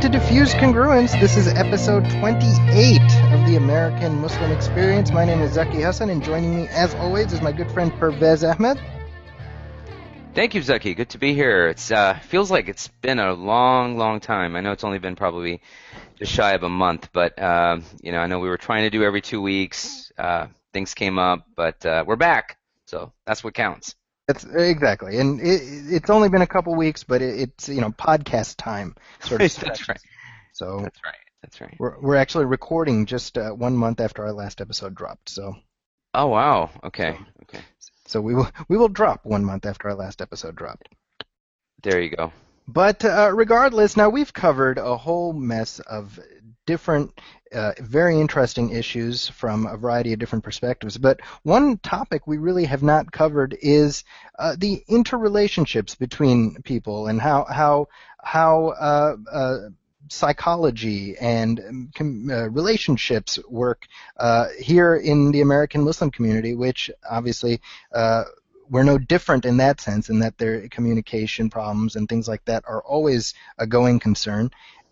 To Diffuse Congruence. This is episode 28 of the American Muslim Experience. My name is Zaki Hassan, and joining me, as always, is my good friend Pervez Ahmed. Thank you, Zaki. Good to be here. It uh, feels like it's been a long, long time. I know it's only been probably just shy of a month, but uh, you know, I know we were trying to do every two weeks. Uh, things came up, but uh, we're back, so that's what counts. That's exactly, and it, it's only been a couple weeks, but it, it's you know podcast time sort of. that's right. So that's right. That's right. We're we're actually recording just uh, one month after our last episode dropped. So. Oh wow. Okay. Okay. So we will we will drop one month after our last episode dropped. There you go. But uh, regardless, now we've covered a whole mess of different, uh, very interesting issues from a variety of different perspectives. But one topic we really have not covered is uh, the interrelationships between people and how how how uh, uh, psychology and um, uh, relationships work uh, here in the American Muslim community, which obviously uh, we're no different in that sense, in that their communication problems and things like that are always a going concern.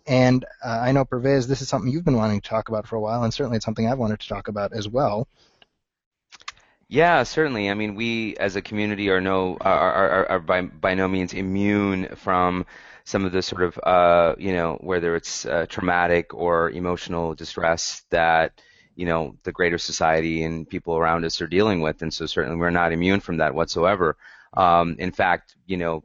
And uh, I know, Pervez, this is something you've been wanting to talk about for a while, and certainly it's something I've wanted to talk about as well. Yeah, certainly. I mean, we as a community are no are, are, are by by no means immune from some of the sort of uh, you know whether it's uh, traumatic or emotional distress that you know the greater society and people around us are dealing with, and so certainly we're not immune from that whatsoever. Um, in fact, you know,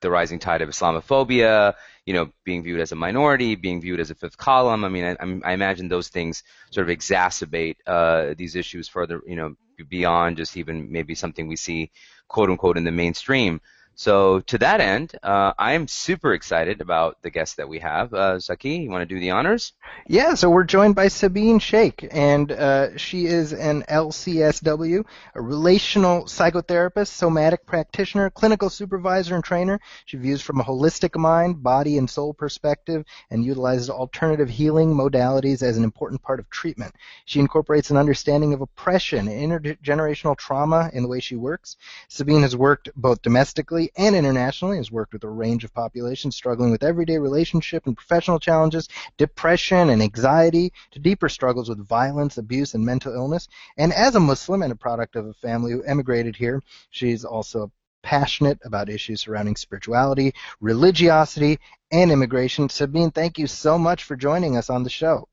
the rising tide of Islamophobia, you know, being viewed as a minority, being viewed as a fifth column. I mean, I, I imagine those things sort of exacerbate uh, these issues further, you know, beyond just even maybe something we see, quote unquote, in the mainstream. So to that end, uh, I'm super excited about the guest that we have. Uh, Zaki, you want to do the honors? Yeah, so we're joined by Sabine Sheikh, and uh, she is an LCSW, a relational psychotherapist, somatic practitioner, clinical supervisor, and trainer. She views from a holistic mind, body, and soul perspective and utilizes alternative healing modalities as an important part of treatment. She incorporates an understanding of oppression and intergenerational trauma in the way she works. Sabine has worked both domestically and internationally, has worked with a range of populations struggling with everyday relationship and professional challenges, depression and anxiety, to deeper struggles with violence, abuse, and mental illness. And as a Muslim and a product of a family who emigrated here, she's also passionate about issues surrounding spirituality, religiosity, and immigration. Sabine, thank you so much for joining us on the show.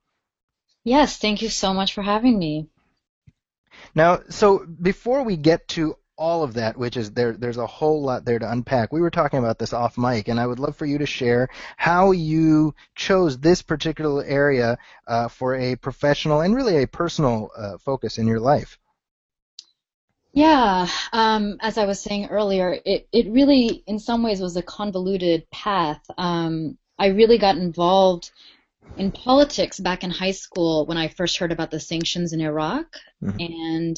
Yes, thank you so much for having me. Now, so before we get to all of that, which is there. There's a whole lot there to unpack. We were talking about this off mic, and I would love for you to share how you chose this particular area uh, for a professional and really a personal uh, focus in your life. Yeah, um, as I was saying earlier, it, it really, in some ways, was a convoluted path. Um, I really got involved in politics back in high school when I first heard about the sanctions in Iraq, mm-hmm. and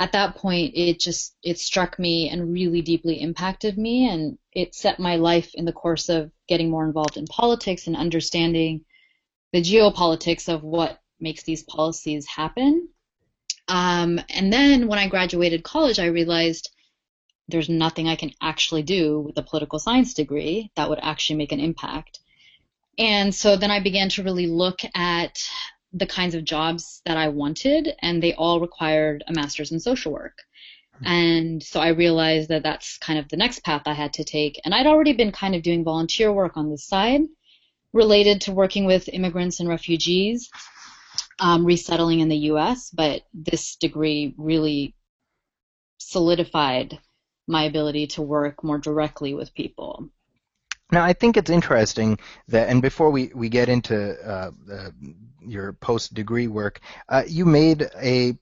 at that point it just it struck me and really deeply impacted me and it set my life in the course of getting more involved in politics and understanding the geopolitics of what makes these policies happen. Um, and then when i graduated college i realized there's nothing i can actually do with a political science degree that would actually make an impact. And so then i began to really look at the kinds of jobs that I wanted, and they all required a master's in social work. And so I realized that that's kind of the next path I had to take. And I'd already been kind of doing volunteer work on the side related to working with immigrants and refugees um, resettling in the U.S., but this degree really solidified my ability to work more directly with people. Now, I think it's interesting that, and before we, we get into uh, your post degree work, uh, you made a,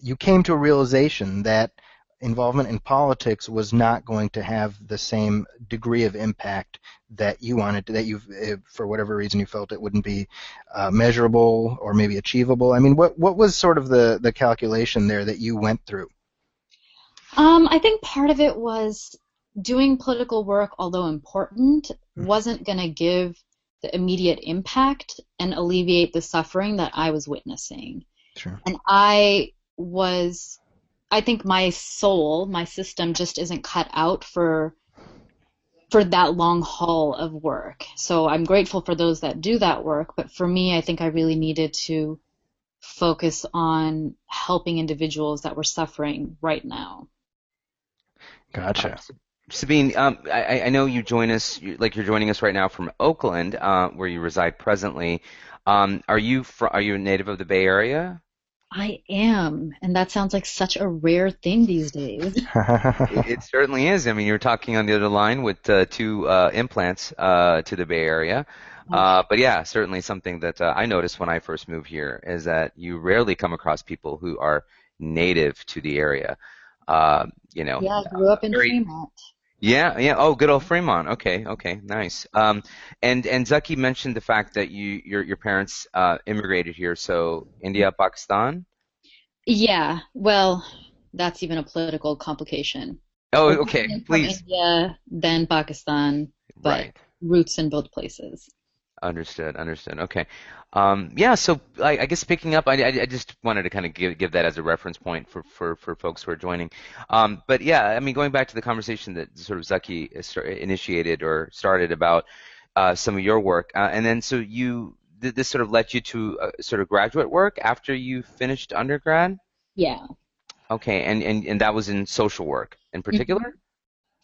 you came to a realization that involvement in politics was not going to have the same degree of impact that you wanted to, that you, for whatever reason, you felt it wouldn't be uh, measurable or maybe achievable. I mean, what what was sort of the the calculation there that you went through? Um, I think part of it was doing political work, although important, mm-hmm. wasn't going to give the immediate impact and alleviate the suffering that I was witnessing. Sure. And I was, I think my soul, my system just isn't cut out for for that long haul of work. So I'm grateful for those that do that work, but for me, I think I really needed to focus on helping individuals that were suffering right now. Gotcha. Sabine, um, I, I, know you join us, like you're joining us right now from Oakland, uh, where you reside presently. Um, are you fr- are you a native of the Bay Area? I am, and that sounds like such a rare thing these days. it, it, certainly is. I mean, you're talking on the other line with uh, two uh, implants uh, to the Bay Area. Uh, but yeah, certainly something that uh, I noticed when I first moved here is that you rarely come across people who are native to the area. Uh, you know. Yeah, I grew up in very, Fremont. Yeah, yeah. Oh, good old Fremont. Okay, okay, nice. Um, and and Zaki mentioned the fact that you your your parents uh, immigrated here. So India, Pakistan. Yeah. Well, that's even a political complication. Oh, okay. Please. India, then Pakistan, but right. roots in both places. Understood. Understood. Okay. Um, yeah. So I, I, guess picking up, I, I just wanted to kind of give give that as a reference point for for, for folks who are joining. Um, but yeah, I mean, going back to the conversation that sort of Zaki initiated or started about uh, some of your work, uh, and then so you this sort of led you to uh, sort of graduate work after you finished undergrad. Yeah. Okay, and and and that was in social work in particular. Mm-hmm.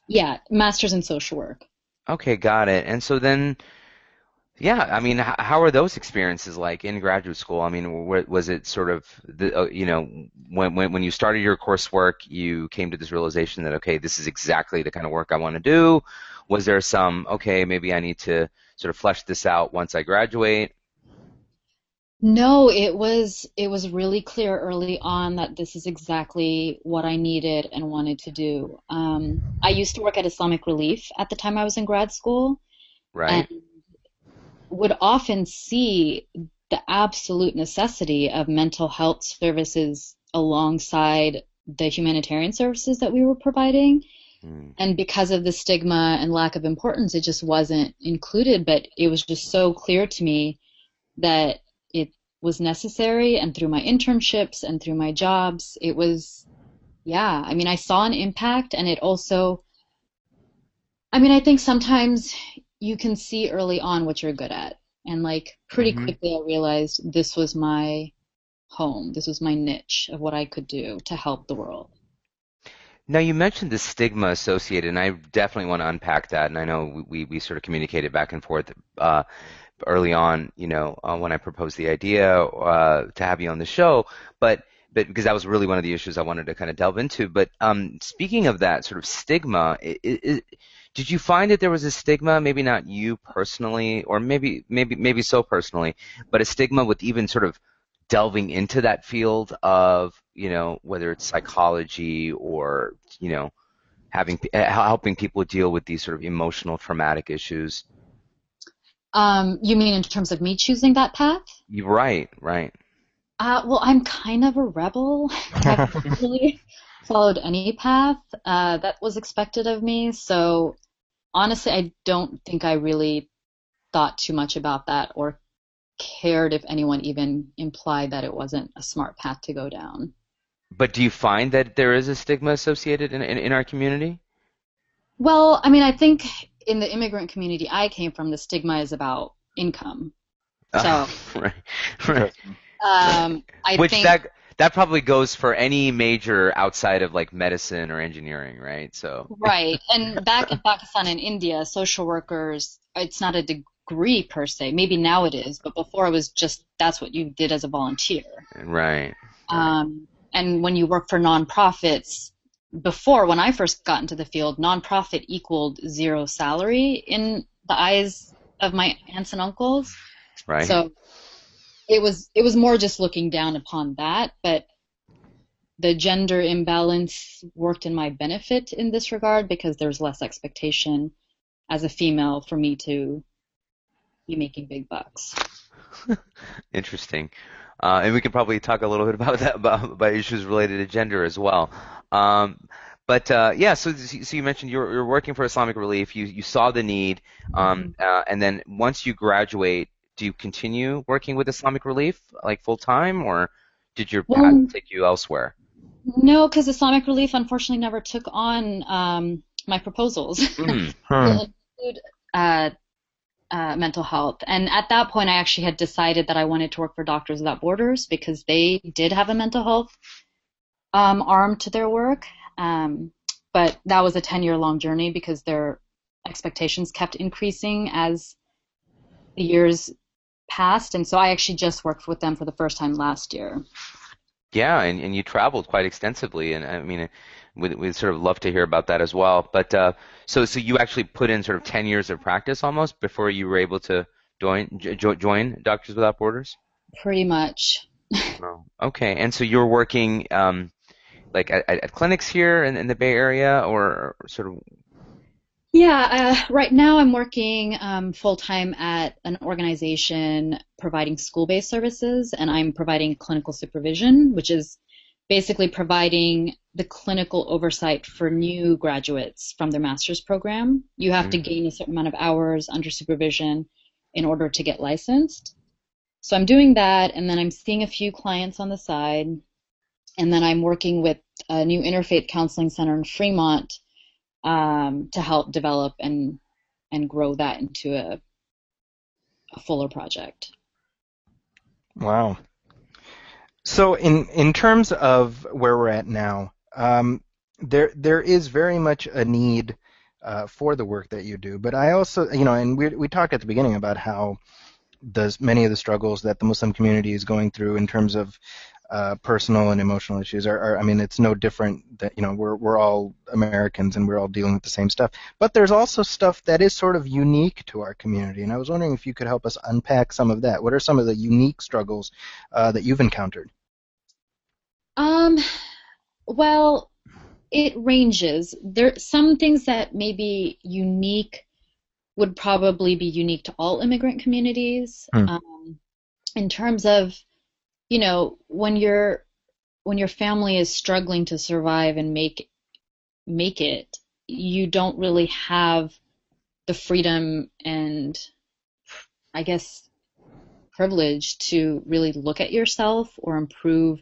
Yeah, master's in social work. Okay, got it. And so then yeah, I mean, how are those experiences like in graduate school? I mean, was it sort of the, uh, you know, when, when when you started your coursework, you came to this realization that okay, this is exactly the kind of work I want to do. Was there some okay, maybe I need to sort of flesh this out once I graduate? No, it was it was really clear early on that this is exactly what I needed and wanted to do. Um, I used to work at Islamic Relief at the time I was in grad school. Right. And would often see the absolute necessity of mental health services alongside the humanitarian services that we were providing. Mm. And because of the stigma and lack of importance, it just wasn't included. But it was just so clear to me that it was necessary. And through my internships and through my jobs, it was, yeah, I mean, I saw an impact. And it also, I mean, I think sometimes you can see early on what you're good at. And like pretty mm-hmm. quickly I realized this was my home. This was my niche of what I could do to help the world. Now you mentioned the stigma associated, and I definitely want to unpack that. And I know we we sort of communicated back and forth uh, early on, you know, uh, when I proposed the idea uh, to have you on the show. But but because that was really one of the issues I wanted to kind of delve into. But um, speaking of that sort of stigma, it, it, did you find that there was a stigma, maybe not you personally, or maybe maybe maybe so personally, but a stigma with even sort of delving into that field of you know whether it's psychology or you know having eh, helping people deal with these sort of emotional traumatic issues. Um, you mean in terms of me choosing that path? You're right, right. Uh, well, I'm kind of a rebel. I've really followed any path uh, that was expected of me. So honestly, I don't think I really thought too much about that or cared if anyone even implied that it wasn't a smart path to go down. But do you find that there is a stigma associated in, in, in our community? Well, I mean, I think in the immigrant community I came from, the stigma is about income. So, right, right. Um, I Which think, that that probably goes for any major outside of like medicine or engineering, right? So right, and back in Pakistan and India, social workers, it's not a degree per se. Maybe now it is, but before it was just that's what you did as a volunteer. Right. Um, and when you work for nonprofits, before when I first got into the field, nonprofit equaled zero salary in the eyes of my aunts and uncles. Right. So it was it was more just looking down upon that, but the gender imbalance worked in my benefit in this regard because there's less expectation as a female for me to be making big bucks. Interesting. Uh, and we can probably talk a little bit about that, about, about issues related to gender as well. Um, but uh, yeah, so so you mentioned you're, you're working for Islamic Relief. You you saw the need, um, mm-hmm. uh, and then once you graduate, do you continue working with Islamic Relief like full time, or did your path well, take you elsewhere? No, because Islamic Relief unfortunately never took on um, my proposals. Mm. huh. include uh, uh, mental health. And at that point, I actually had decided that I wanted to work for Doctors Without Borders because they did have a mental health um, arm to their work. Um, but that was a 10 year long journey because their expectations kept increasing as the years passed. And so I actually just worked with them for the first time last year. Yeah, and, and you traveled quite extensively, and I mean, we'd, we'd sort of love to hear about that as well. But uh, so so you actually put in sort of 10 years of practice almost before you were able to join jo- join Doctors Without Borders. Pretty much. oh, okay, and so you're working um, like at, at clinics here in, in the Bay Area, or sort of yeah, uh, right now I'm working um, full time at an organization providing school based services, and I'm providing clinical supervision, which is basically providing the clinical oversight for new graduates from their master's program. You have mm-hmm. to gain a certain amount of hours under supervision in order to get licensed. So I'm doing that, and then I'm seeing a few clients on the side, and then I'm working with a new interfaith counseling center in Fremont um, to help develop and and grow that into a, a fuller project. Wow. So in in terms of where we're at now, um, there there is very much a need uh, for the work that you do. But I also, you know, and we we talked at the beginning about how the many of the struggles that the Muslim community is going through in terms of uh, personal and emotional issues are, are, I mean, it's no different that, you know, we're, we're all Americans and we're all dealing with the same stuff. But there's also stuff that is sort of unique to our community. And I was wondering if you could help us unpack some of that. What are some of the unique struggles uh, that you've encountered? Um, well, it ranges. There some things that may be unique would probably be unique to all immigrant communities. Hmm. Um, in terms of you know, when your when your family is struggling to survive and make make it, you don't really have the freedom and I guess privilege to really look at yourself or improve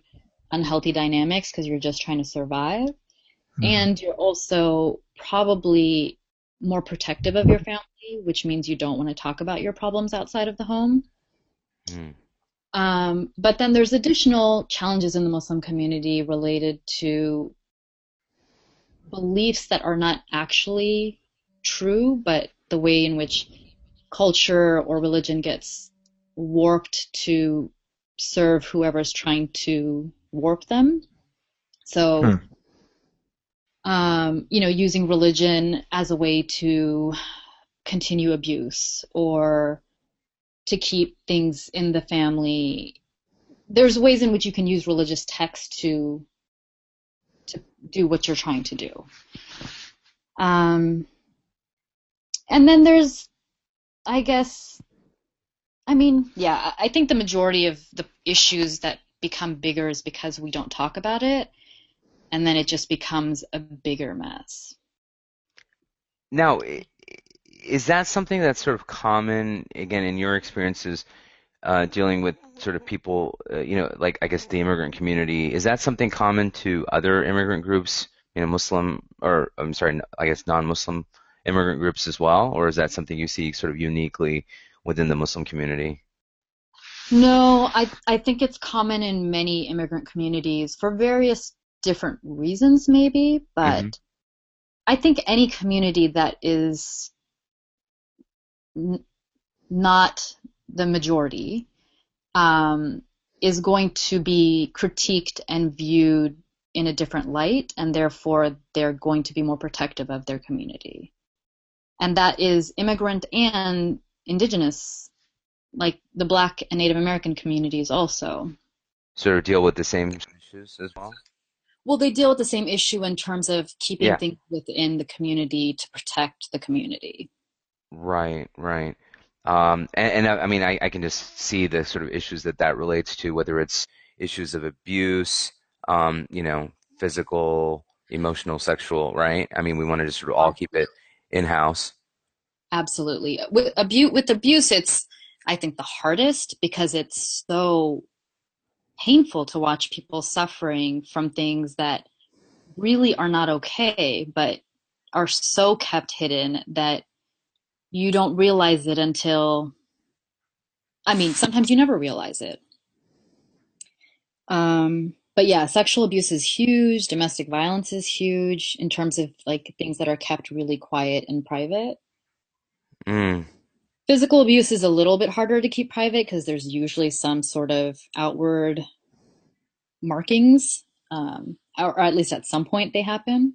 unhealthy dynamics because you're just trying to survive. Mm-hmm. And you're also probably more protective of your family, which means you don't want to talk about your problems outside of the home. Mm. Um, but then there's additional challenges in the Muslim community related to beliefs that are not actually true, but the way in which culture or religion gets warped to serve whoever's trying to warp them. So, hmm. um, you know, using religion as a way to continue abuse or to keep things in the family. There's ways in which you can use religious text to to do what you're trying to do. Um, and then there's, I guess, I mean, yeah, I think the majority of the issues that become bigger is because we don't talk about it, and then it just becomes a bigger mess. Now, is that something that's sort of common again in your experiences uh, dealing with sort of people, uh, you know, like I guess the immigrant community? Is that something common to other immigrant groups, you know, Muslim or I'm sorry, I guess non-Muslim immigrant groups as well, or is that something you see sort of uniquely within the Muslim community? No, I I think it's common in many immigrant communities for various different reasons, maybe, but. Mm-hmm. I think any community that is n- not the majority, um, is going to be critiqued and viewed in a different light, and therefore they're going to be more protective of their community. And that is immigrant and indigenous, like the black and Native American communities also. Sort of deal with the same issues as well? Well, they deal with the same issue in terms of keeping yeah. things within the community to protect the community. Right, right. Um, and, and I, I mean, I, I can just see the sort of issues that that relates to, whether it's issues of abuse, um, you know, physical, emotional, sexual, right? I mean, we want to just sort of all keep it in house. Absolutely. With abuse, with abuse, it's I think the hardest because it's so painful to watch people suffering from things that really are not okay, but are so kept hidden that you don't realize it until, I mean, sometimes you never realize it. Um, but yeah, sexual abuse is huge. Domestic violence is huge in terms of like things that are kept really quiet and private. Mm. Physical abuse is a little bit harder to keep private because there's usually some sort of outward markings, um, or at least at some point they happen.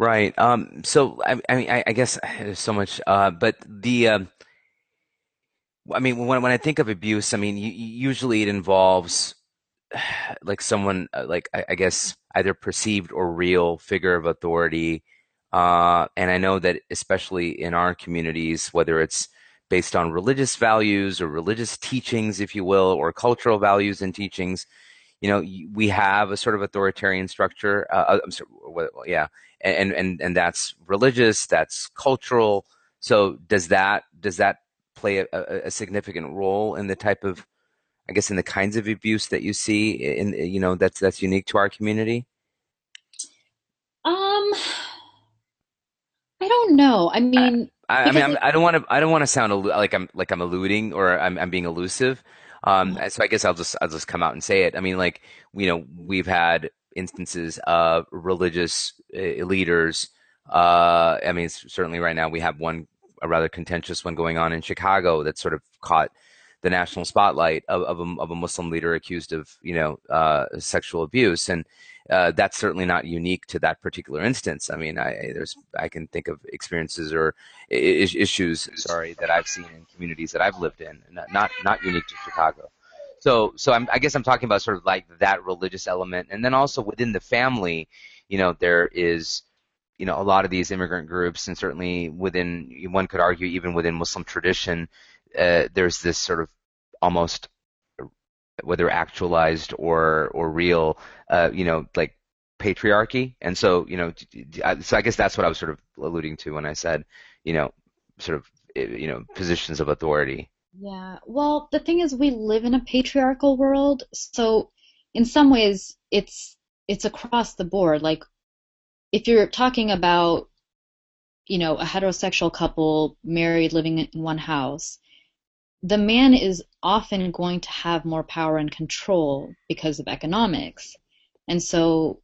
Right. Um, so I, I mean, I, I guess there's so much, uh, but the, um, I mean, when when I think of abuse, I mean, usually it involves like someone, uh, like I, I guess either perceived or real figure of authority. Uh, and I know that especially in our communities, whether it's based on religious values or religious teachings, if you will, or cultural values and teachings, you know, we have a sort of authoritarian structure. Uh, uh I'm sorry, well, yeah, and and and that's religious, that's cultural. So does that does that play a, a, significant role in the type of, I guess, in the kinds of abuse that you see in you know that's that's unique to our community? Um, I don't know. I mean, I, I mean, I'm, I do not want to. I don't want to sound like I'm like I'm alluding or I'm I'm being elusive. Um, so I guess I'll just I'll just come out and say it. I mean, like you know, we've had instances of religious uh, leaders. Uh, I mean, certainly right now we have one a rather contentious one going on in Chicago that sort of caught the national spotlight of, of, a, of a Muslim leader accused of you know uh, sexual abuse, and uh, that's certainly not unique to that particular instance. I mean, I there's I can think of experiences or issues, sorry, that I've seen in communities that I've lived in, not not, unique to Chicago. So so I'm, I guess I'm talking about sort of like that religious element, and then also within the family, you know, there is you know a lot of these immigrant groups, and certainly within one could argue even within Muslim tradition, uh, there's this sort of almost whether actualized or or real, uh, you know, like patriarchy. And so, you know, so I guess that's what I was sort of alluding to when I said, you know, sort of, you know, positions of authority. Yeah. Well, the thing is, we live in a patriarchal world, so in some ways, it's it's across the board. Like if you're talking about, you know, a heterosexual couple married living in one house, the man is often going to have more power and control because of economics. And so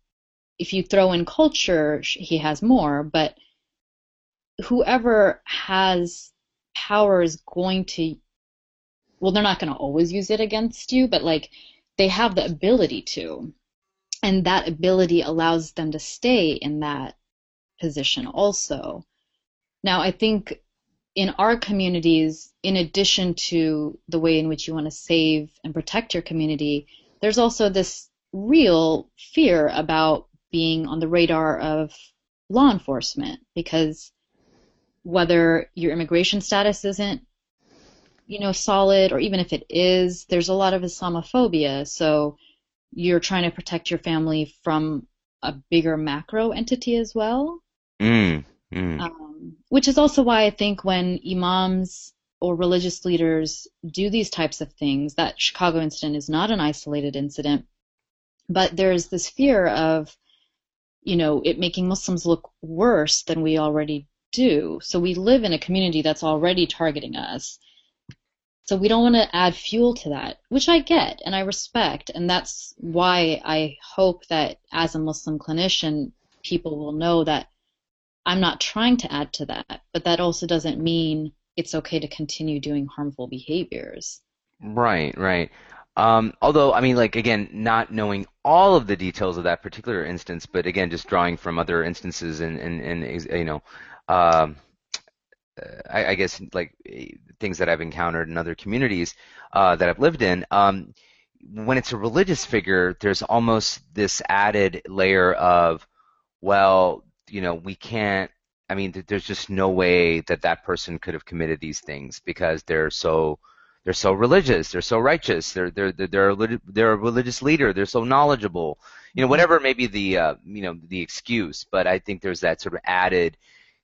if you throw in culture, he has more, but whoever has power is going to well they're not going to always use it against you but like they have the ability to and that ability allows them to stay in that position also. Now, I think in our communities, in addition to the way in which you want to save and protect your community, there's also this real fear about being on the radar of law enforcement because whether your immigration status isn't you know solid or even if it is there's a lot of islamophobia so you're trying to protect your family from a bigger macro entity as well. Mm, mm. Um, which is also why I think when imams or religious leaders do these types of things, that Chicago incident is not an isolated incident, but there's this fear of, you know, it making Muslims look worse than we already do. So we live in a community that's already targeting us. So we don't want to add fuel to that, which I get and I respect. And that's why I hope that as a Muslim clinician, people will know that I'm not trying to add to that, but that also doesn't mean it's okay to continue doing harmful behaviors. Right, right. Um, although, I mean, like again, not knowing all of the details of that particular instance, but again, just drawing from other instances and and, and you know, um, I, I, guess like things that I've encountered in other communities uh, that I've lived in. Um, when it's a religious figure, there's almost this added layer of, well, you know, we can't. I mean, there's just no way that that person could have committed these things because they're so they're so religious, they're so righteous, they're they're they're they're a, they're a religious leader, they're so knowledgeable, you know, whatever may be the uh, you know the excuse. But I think there's that sort of added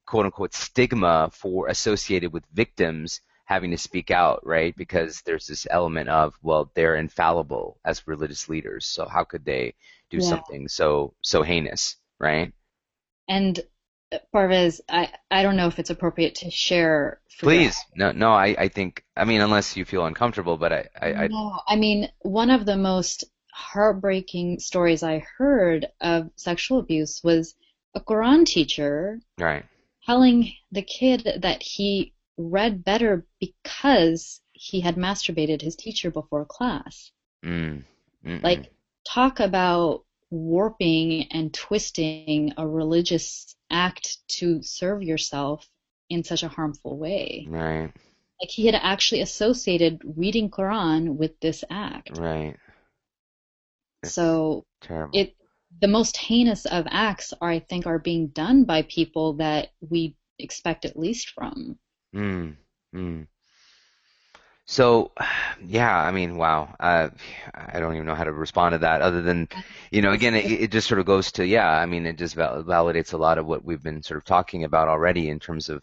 quote unquote stigma for associated with victims having to speak out, right? Because there's this element of, well, they're infallible as religious leaders, so how could they do yeah. something so so heinous, right? And Pervez, I, I don't know if it's appropriate to share. For Please, no, no. I, I think, I mean, unless you feel uncomfortable, but I, I, I No, I mean, one of the most heartbreaking stories I heard of sexual abuse was a Quran teacher right, telling the kid that he read better because he had masturbated his teacher before class. mm. Like, talk about warping and twisting a religious act to serve yourself in such a harmful way. right, Like, he had actually associated reading Quran with this act. right. It's So, terrible. it the most heinous of acts are I think are being done by people that we expect at least from. Mm, mm. So, yeah, I mean, wow. Uh, I don't even know how to respond to that other than, you know, again, it, it just sort of goes to, yeah, I mean, it just val validates a lot of what we've been sort of talking about already in terms of,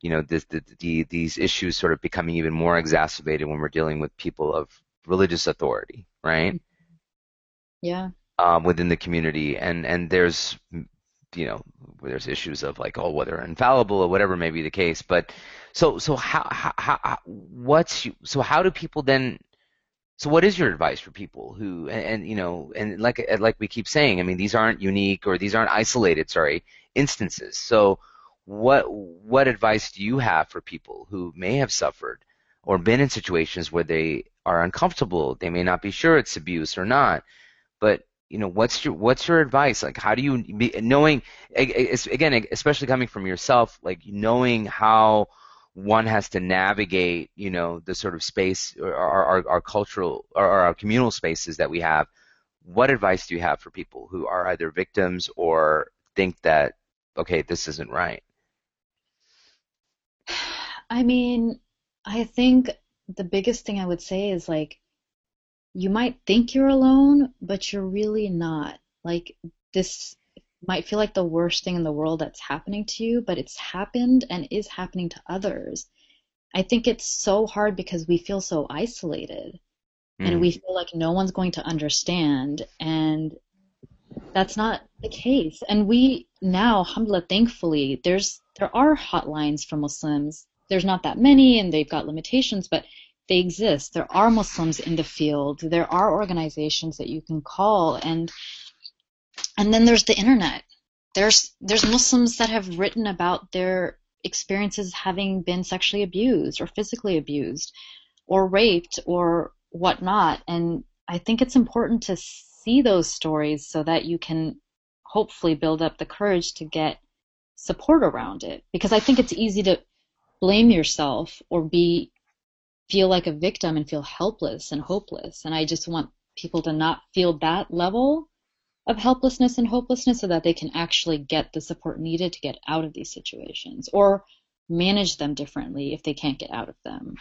you know, this, the, the, these issues sort of becoming even more exacerbated when we're dealing with people of religious authority, right? Yeah. um, within the community, and and there's you know there's issues of like oh whether infallible or whatever may be the case, but so so how how, how what's you, so how do people then so what is your advice for people who and, and you know and like like we keep saying I mean these aren't unique or these aren't isolated sorry instances. So what what advice do you have for people who may have suffered or been in situations where they are uncomfortable? They may not be sure it's abuse or not but you know what's your what's your advice? Like how do you be knowing again especially coming from yourself like knowing how one has to navigate you know the sort of space or our, our cultural or our communal spaces that we have what advice do you have for people who are either victims or think that okay this isn't right? I mean, I think the biggest thing I would say is like, you might think you're alone, but you're really not. Like, this might feel like the worst thing in the world that's happening to you, but it's happened and is happening to others. I think it's so hard because we feel so isolated and Mm, we feel like no one's going to understand, and that's not the case. And we now, alhamdulillah, thankfully, there's there are hotlines for Muslims. There's not that many, and they've got limitations, but they exist. There are Muslims in the field. There are organizations that you can call, and and then there's the internet. There's there's Muslims that have written about their experiences having been sexually abused or physically abused or raped or whatnot. And I think it's important to see those stories so that you can hopefully build up the courage to get support around it. Because I think it's easy to blame yourself or be feel like a victim and feel helpless and hopeless. And I just want people to not feel that level of helplessness and hopelessness so that they can actually get the support needed to get out of these situations or manage them differently if they can't get out of them.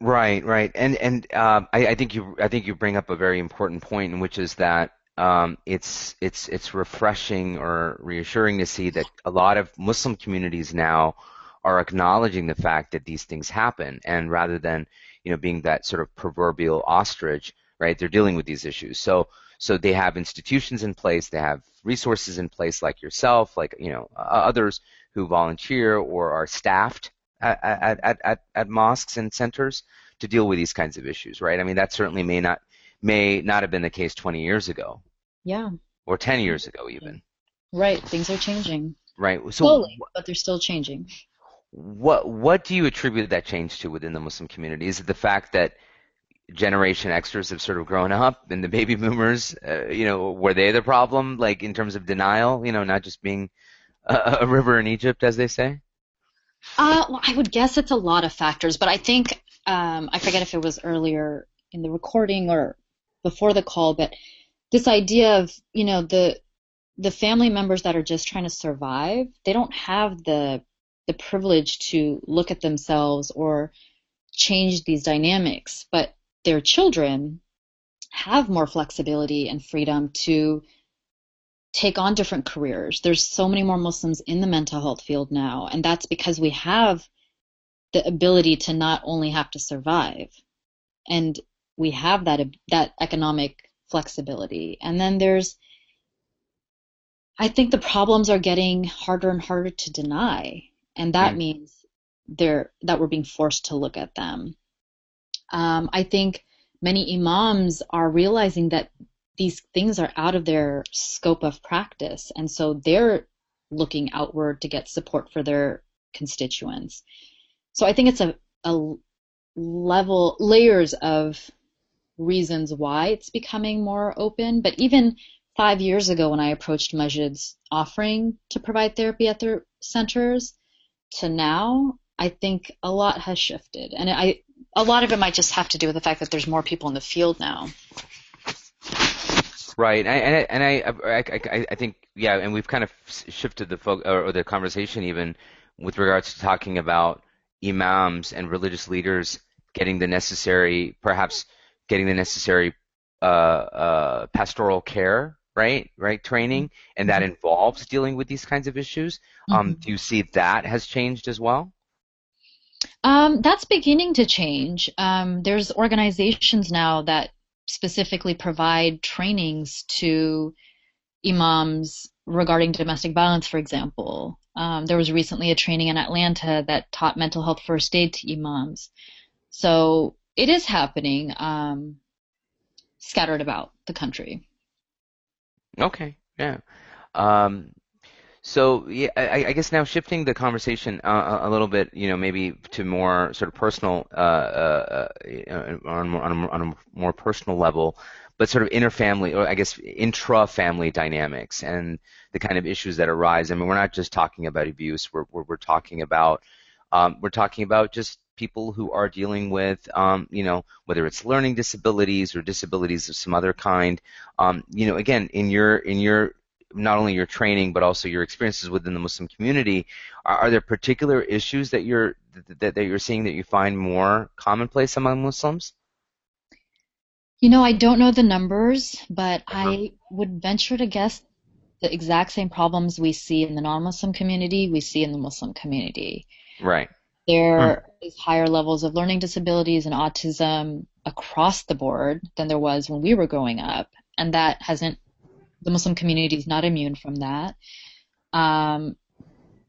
Right, right, and and um, I, I think you I think you bring up a very important point, which is that um, it's it's it's refreshing or reassuring to see that a lot of Muslim communities now are acknowledging the fact that these things happen, and rather than you know being that sort of proverbial ostrich, right? They're dealing with these issues. So so they have institutions in place, they have resources in place, like yourself, like you know uh, others who volunteer or are staffed at, at, at, at, mosques and centers to deal with these kinds of issues, right? I mean, that certainly may not may not have been the case 20 years ago Yeah, or 10 years ago, even, right. Things are changing right? So, slowly, but they're still changing. What what do you attribute that change to within the Muslim community? Is it the fact that Generation Xers have sort of grown up, and the baby boomers, uh, you know, were they the problem, like in terms of denial, you know, not just being a, a river in Egypt, as they say? Uh, well, I would guess it's a lot of factors, but I think um, I forget if it was earlier in the recording or before the call, but this idea of you know the the family members that are just trying to survive, they don't have the the privilege to look at themselves or change these dynamics, but their children have more flexibility and freedom to take on different careers. There's so many more Muslims in the mental health field now, and that's because we have the ability to not only have to survive, and we have that that economic flexibility. And then there's I think the problems are getting harder and harder to deny, and that mm. means they're that we're being forced to look at them. Um, I think many imams are realizing that these things are out of their scope of practice, and so they're looking outward to get support for their constituents. So I think it's a, a level layers of reasons why it's becoming more open. But even five years ago, when I approached masjids offering to provide therapy at their centers, to now, I think a lot has shifted, and I a lot of it might just have to do with the fact that there's more people in the field now. Right, and I, and I, I, I, I think yeah, and we've kind of shifted the fo- or the conversation even with regards to talking about imams and religious leaders getting the necessary, perhaps getting the necessary uh, uh, pastoral care, right, right, training, and that mm-hmm. involves dealing with these kinds of issues. Um, mm-hmm. do you see that has changed as well? Um, that's beginning to change. Um, there's organizations now that specifically provide trainings to imams regarding domestic violence, for example. Um, there was recently a training in Atlanta that taught mental health first aid to imams. So it is happening um, scattered about the country. Okay, yeah. Um, so yeah, I, I, guess now shifting the conversation uh, a little bit, you know, maybe to more sort of personal, uh, uh, uh on, on, a, on, a, more personal level, but sort of interfamily, or I guess intra-family dynamics and the kind of issues that arise. I mean, we're not just talking about abuse. We're we're, we're talking about um, we're talking about just people who are dealing with, um, you know, whether it's learning disabilities or disabilities of some other kind. Um, you know, again, in your in your not only your training but also your experiences within the Muslim community, are, are there particular issues that you're that, that you're seeing that you find more commonplace among Muslims? You know, I don't know the numbers, but uh-huh. I would venture to guess the exact same problems we see in the non-Muslim community we see in the Muslim community. Right. There hmm. is higher levels of learning disabilities and autism across the board than there was when we were growing up, and that hasn't the Muslim community is not immune from that. Um,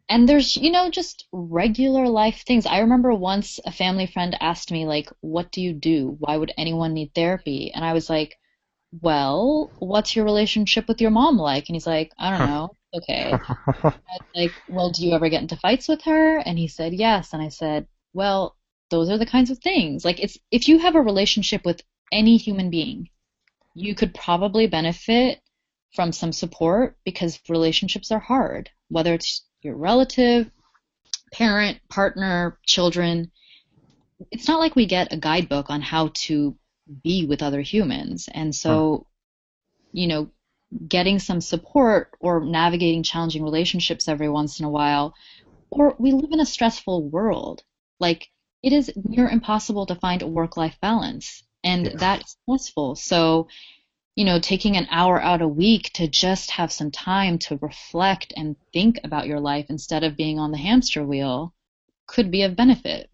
and there's, you know, just regular life things. I remember once a family friend asked me, like, what do you do? Why would anyone need therapy? And I was like, well, what's your relationship with your mom like? And he's like, I don't know. Okay. like, well, do you ever get into fights with her? And he said, yes. And I said, well, those are the kinds of things. Like, it's if you have a relationship with any human being, you could probably benefit from some support because relationships are hard, whether it's your relative, parent, partner, children. It's not like we get a guidebook on how to be with other humans. And so, you know, getting some support or navigating challenging relationships every once in a while, or we live in a stressful world. Like, it is near impossible to find a work life balance, and yeah. that's stressful. So, you know, taking an hour out a week to just have some time to reflect and think about your life instead of being on the hamster wheel could be of benefit.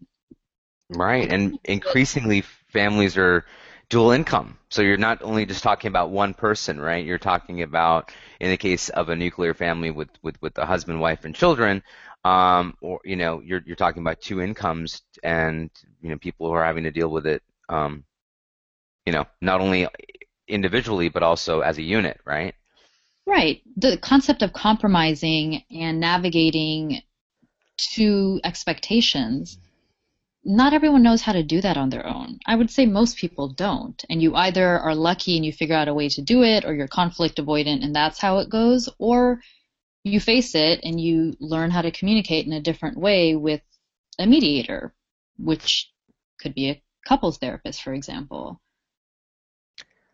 Right. And increasingly, families are dual income. So you're not only just talking about one person, right? You're talking about, in the case of a nuclear family with, with, with a husband, wife, and children, um, or, you know, you're, you're talking about two incomes and, you know, people who are having to deal with it, um, you know, not only individually but also as a unit, right? Right. The concept of compromising and navigating two expectations. Not everyone knows how to do that on their own. I would say most people don't. And you either are lucky and you figure out a way to do it, or you're conflict avoidant and that's how it goes, or you face it and you learn how to communicate in a different way with a mediator, which could be a couples therapist, for example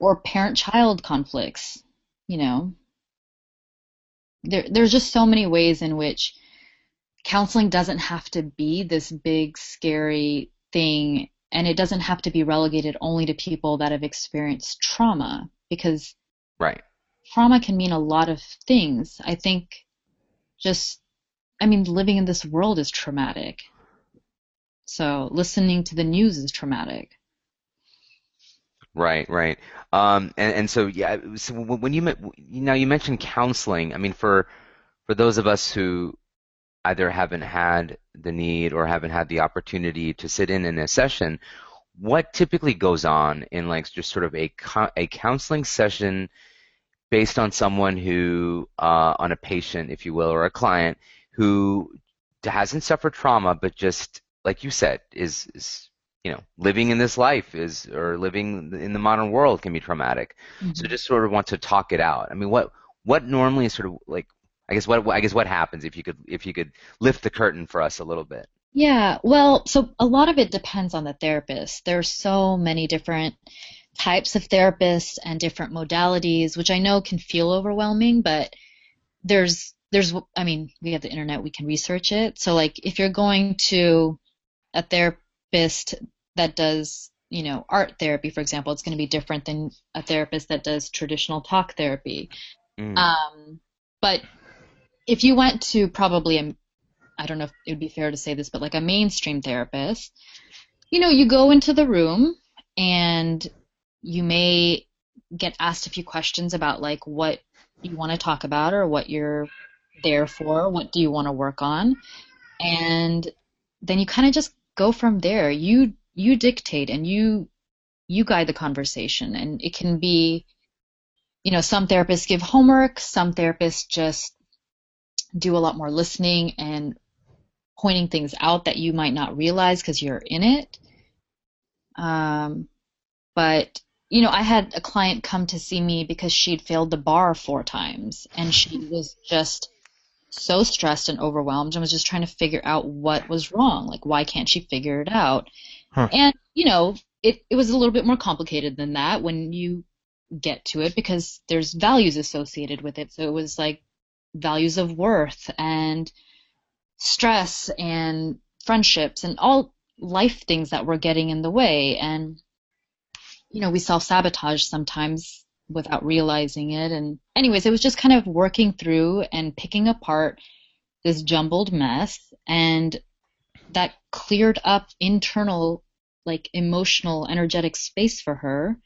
or parent-child conflicts. You know, there, there's just so many ways in which counseling doesn't have to be this big, scary thing, and it doesn't have to be relegated only to people that have experienced trauma, because right. trauma can mean a lot of things. I think just, I mean, living in this world is traumatic. So listening to the news is traumatic. Right, right. Um, and, and so yeah, so when you now you mentioned counseling. I mean, for for those of us who either haven't had the need or haven't had the opportunity to sit in in a session, what typically goes on in like just sort of a a counseling session based on someone who uh, on a patient, if you will, or a client who hasn't suffered trauma, but just like you said, is, is you know living in this life is or living in the modern world can be traumatic. Mm-hmm. So just sort of want to talk it out. I mean, what what normally is sort of like I guess what I guess what happens if you could if you could lift the curtain for us a little bit. Yeah, well, so a lot of it depends on the therapist. There are so many different types of therapists and different modalities, which I know can feel overwhelming, but there's there's I mean, we have the internet, we can research it. So like if you're going to a therapist that does, you know, art therapy, for example, it's going to be different than a therapist that does traditional talk therapy. Mm. Um, but if you went to probably a I don't know if it would be fair to say this, but like a mainstream therapist, you know, you go into the room and you may get asked a few questions about like what you want to talk about or what you're there for, what do you want to work on, and then you kind of just go from there. You you dictate and you you guide the conversation, and it can be, you know, some therapists give homework, some therapists just do a lot more listening and pointing things out that you might not realize because you're in it. Um, but you know, I had a client come to see me because she'd failed the bar four times and she was just so stressed and overwhelmed and was just trying to figure out what was wrong. Like, why can't she figure it out? Huh. And, you know, it, it was a little bit more complicated than that when you get to it because there's values associated with it. So it was like values of worth and stress and friendships and all life things that were getting in the way. And, you know, we self sabotage sometimes without realizing it. And, anyways, it was just kind of working through and picking apart this jumbled mess. And that cleared up internal, like emotional, energetic space for her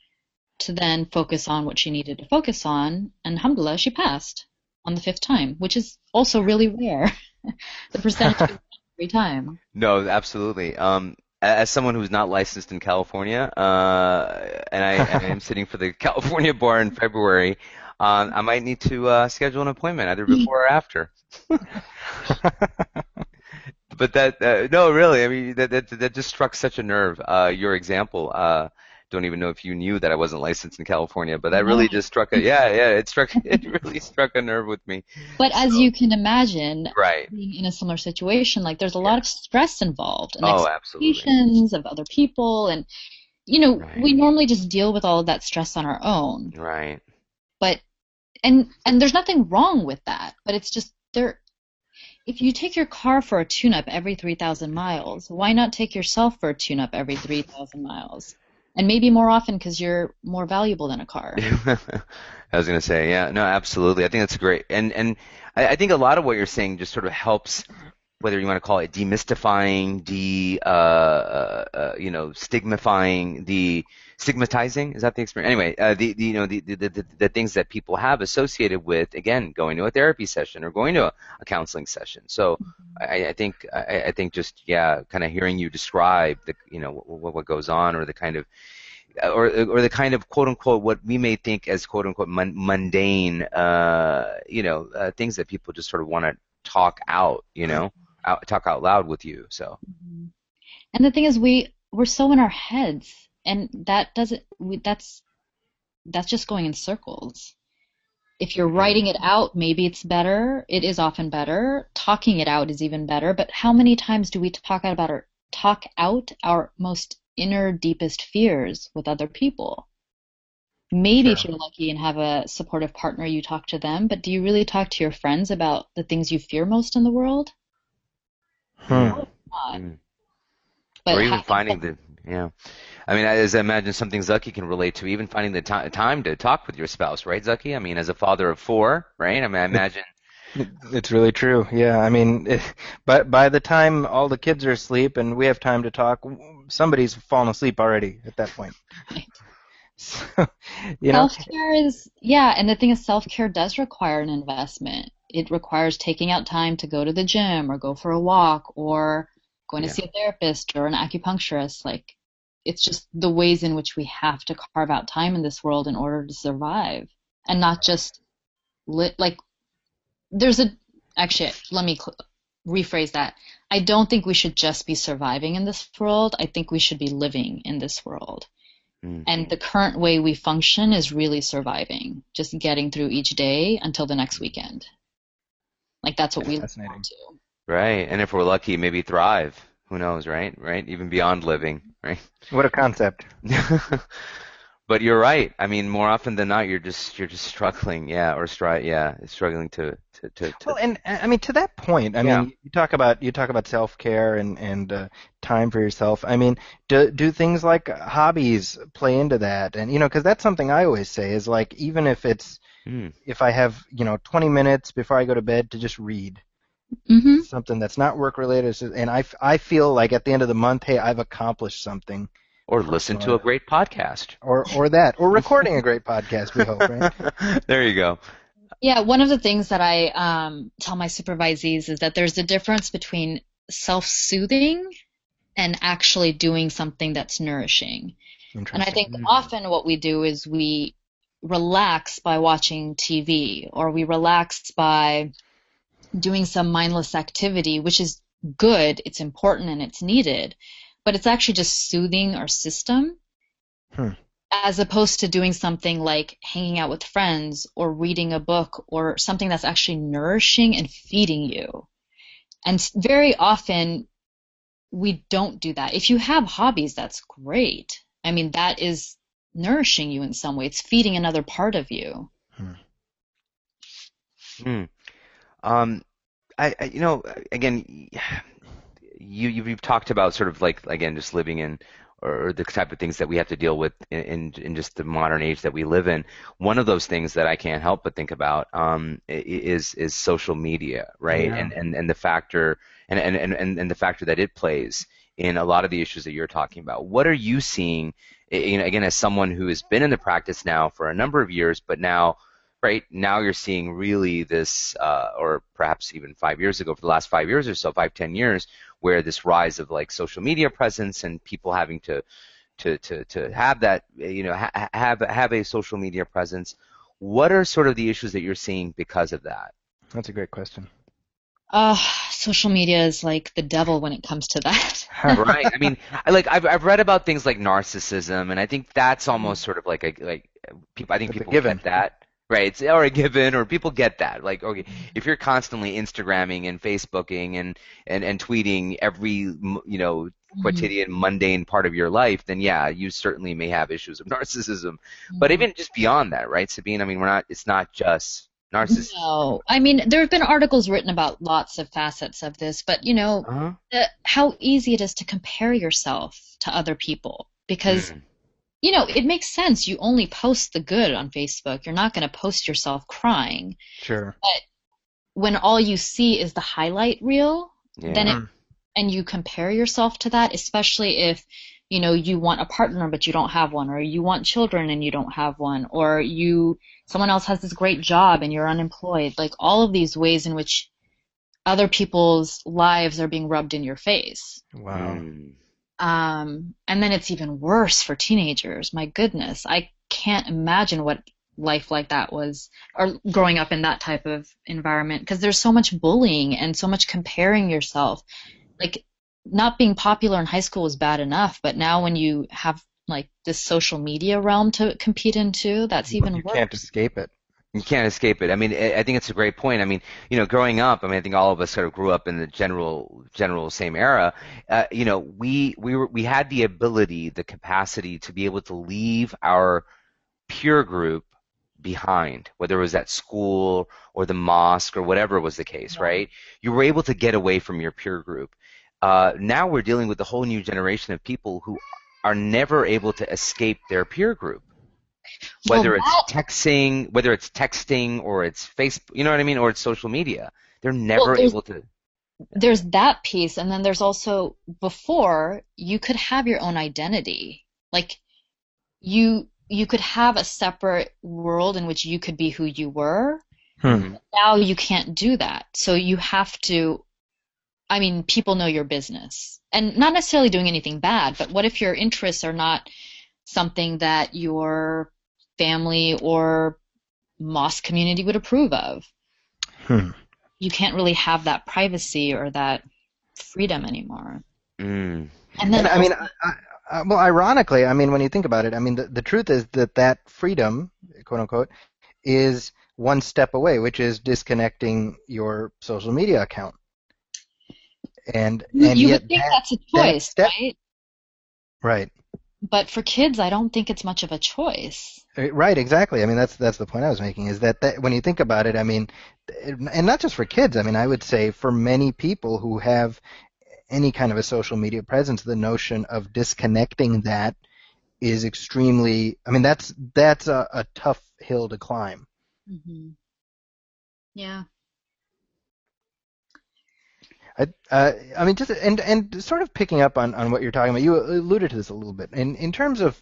to then focus on what she needed to focus on. And alhamdulillah, she passed on the fifth time, which is also really rare. the percentage every time. No, absolutely. Um, as someone who's not licensed in California, uh, and I, I am sitting for the California bar in February, um, I might need to uh, schedule an appointment either before or after. but that uh, no, really, I mean that, that that just struck such a nerve. Uh, your example. Don't even know if you knew that I wasn't licensed in California, but that really just struck a yeah, yeah, it struck it really struck a nerve with me. But so, as you can imagine, right. being in a similar situation, like there's a lot of stress involved and oh, expectations absolutely. of other people and you know, right. we normally just deal with all of that stress on our own. Right. But and and there's nothing wrong with that, but it's just there if you take your car for a tune up every 3,000 miles, why not take yourself for a tune up every 3,000 miles? And maybe more often because you're more valuable than a car. I was going to say, yeah, no, absolutely. I think that's great, and and I, I, think a lot of what you're saying just sort of helps, whether you want to call it demystifying, de, uh, uh, uh, you know, stigmatizing the stigmatizing. Is that the experience? Anyway, uh, the, the you know the, the, the the things that people have associated with again going to a therapy session or going to a, a counseling session. So mm-hmm. I, I think I, I think just yeah, kind of hearing you describe the you know what, what goes on or the kind of or or the kind of quote unquote what we may think as quote unquote mundane uh, you know uh, things that people just sort of want to talk out you know out, talk out loud with you so mm-hmm. and the thing is we we're so in our heads and that doesn't that's that's just going in circles. If you're writing it out maybe it's better. It is often better. Talking it out is even better. But how many times do we talk out about our talk out our most inner deepest fears with other people? Maybe sure. if you're lucky and have a supportive partner you talk to them. But do you really talk to your friends about the things you fear most in the world? Hmm. no, hmm. or even finding the yeah I mean, as I imagine something Zaki can relate to, even finding the t- time to talk with your spouse, right, Zaki? I mean, as a father of four, right? I mean, I imagine. It's really true. Yeah, I mean, it, but by the time all the kids are asleep and we have time to talk, somebody's fallen asleep already at that point. So, you know, Self care is, yeah, and the thing is, self care does require an investment. It requires taking out time to go to the gym or go for a walk or going to Yeah. see a therapist or an acupuncturist. Like, it's just the ways in which we have to carve out time in this world in order to survive and not just lit. Like, there's a, actually, let me cl- rephrase that. I don't think we should just be surviving in this world. I think we should be living in this world. Mm. And the current way we function is really surviving, just getting through each day until the next weekend. Like that's what we look Fascinating. forward to. Right. And if we're lucky, maybe thrive. Who knows, right? Right? Even beyond living, right? what a concept. But you're right. I mean, more often than not, you're just you're just struggling, yeah, or stri yeah, struggling to to to, to Well, and I mean to that point, I Yeah. mean, you talk about you talk about self care and and uh, time for yourself. I mean, do do things like hobbies play into that? And you know, because that's something I always say is like even if it's Mm. if I have you know 20 minutes before I go to bed to just read hmm something that's not work related, it's just- and I f- I feel like at the end of the month, hey, I've accomplished something, or listen to a great podcast. or or that, or recording a great podcast. We hope, right? there you go. Yeah, one of the things that I um, tell my supervisees is that there's a difference between self-soothing and actually doing something that's nourishing. And I think Mhm. often what we do is we relax by watching TV or we relax by doing some mindless activity, which is good, it's important, and it's needed, but it's actually just soothing our system. Hmm. As opposed to doing something like hanging out with friends or reading a book or something that's actually nourishing and feeding you. And very often we don't do that. If you have hobbies, that's great. I mean, that is nourishing you in some way. It's feeding another part of you. Hmm. Um, I, I, you know, again, you you've, you've talked about sort of like again just living in or the type of things that we have to deal with in, in in just the modern age that we live in. One of those things that I can't help but think about um, is is social media, right? Yeah. And and and the factor and and and and and the factor that it plays in a lot of the issues that you're talking about. What are you seeing? You know, again, as someone who has been in the practice now for a number of years, but now right now you're seeing really this uh, or perhaps even five years ago for the last five years or so five ten years where this rise of like social media presence and people having to to to, to have that you know ha- have have a social media presence what are sort of the issues that you're seeing because of that That's a great question. Uh, social media is like the devil when it comes to that. right i mean I, like I've, I've read about things like narcissism and i think that's almost sort of like a like people i think It's people given. get that right it's or a given or people get that. Like okay if you're constantly instagramming and facebooking and and and tweeting every you know quotidian mundane part of your life then yeah you certainly may have issues of narcissism. But even just beyond that right sabine i mean we're not it's not just narcissism No, I mean there have been articles written about lots of facets of this, but you know uh-huh. the, how easy it is to compare yourself to other people because Mm. You know it makes sense. You only post the good on Facebook. You're not going to post yourself crying Sure. But when all you see is the highlight reel. yeah. Then it and you compare yourself to that, especially if you know you want a partner but you don't have one, or you want children and you don't have one, or you someone else has this great job and you're unemployed. Like all of these ways in which other people's lives are being rubbed in your face. Wow. Mm. Um, and then it's even worse for teenagers. My goodness, I can't imagine what life like that was, or growing up in that type of environment, because there's so much bullying and so much comparing yourself. Like, not being popular in high school was bad enough, but now when you have like this social media realm to compete into, that's even You worse. You can't escape it. You can't escape it. I mean, I think it's a great point. I mean, you know, growing up, I mean, I think all of us sort of grew up in the general, general same era. Uh, you know, we we were we had the ability, the capacity to be able to leave our peer group behind, whether it was at school or the mosque or whatever was the case, Yeah. right? You were able to get away from your peer group. Uh, now we're dealing with a whole new generation of people who are never able to escape their peer group Well, whether that- it's texting, whether it's texting or it's Facebook, you know what I mean, or it's social media. They're never Well, able to. there's that piece and then there's also before you could have your own identity like you you could have a separate world in which you could be who you were. Hmm. Now you can't do that. So you have to I mean, people know your business. And not necessarily doing anything bad, but what if your interests are not something that your family or mosque community would approve of? Hmm. You can't really have that privacy or that freedom anymore. Mm. And then And I mean, I, I, well, ironically, I mean, when you think about it, I mean, the, the truth is that that freedom, quote unquote, is one step away, which is disconnecting your social media account. And you, and you would think that- that's a that choice, step- right? right, But for kids, I don't think it's much of a choice. Uh, right, exactly. I mean, that's that's the point I was making. Is that, that when you think about it, I mean, and not just for kids. I mean, I would say for many people who have any kind of a social media presence, the notion of disconnecting that is extremely. I mean, that's that's a, a tough hill to climb. hmm Yeah. I, uh, I mean, just and and sort of picking up on, on what you're talking about, you alluded to this a little bit. In in terms of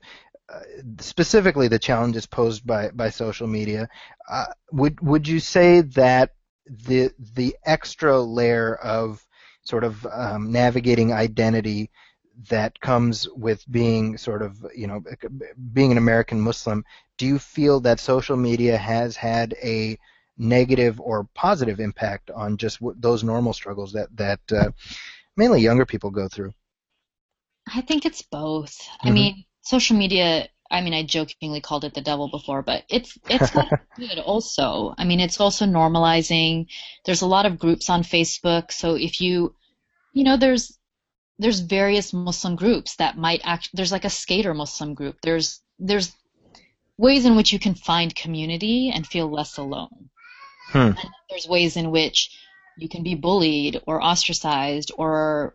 uh, specifically the challenges posed by by social media, uh, would would you say that the the extra layer of sort of um, navigating identity that comes with being sort of you know being an American Muslim, do you feel that social media has had a negative or positive impact on just w- those normal struggles that that uh, mainly younger people go through. I think it's both. I Mhm. mean, social media. I mean, I jokingly called it the devil before, but it's it's good. Also, I mean, it's also normalizing. There's a lot of groups on Facebook, so if you, you know, there's there's various Muslim groups that might act. There's like a skater Muslim group. There's there's ways in which you can find community and feel less alone. Hmm. And there's ways in which you can be bullied or ostracized or,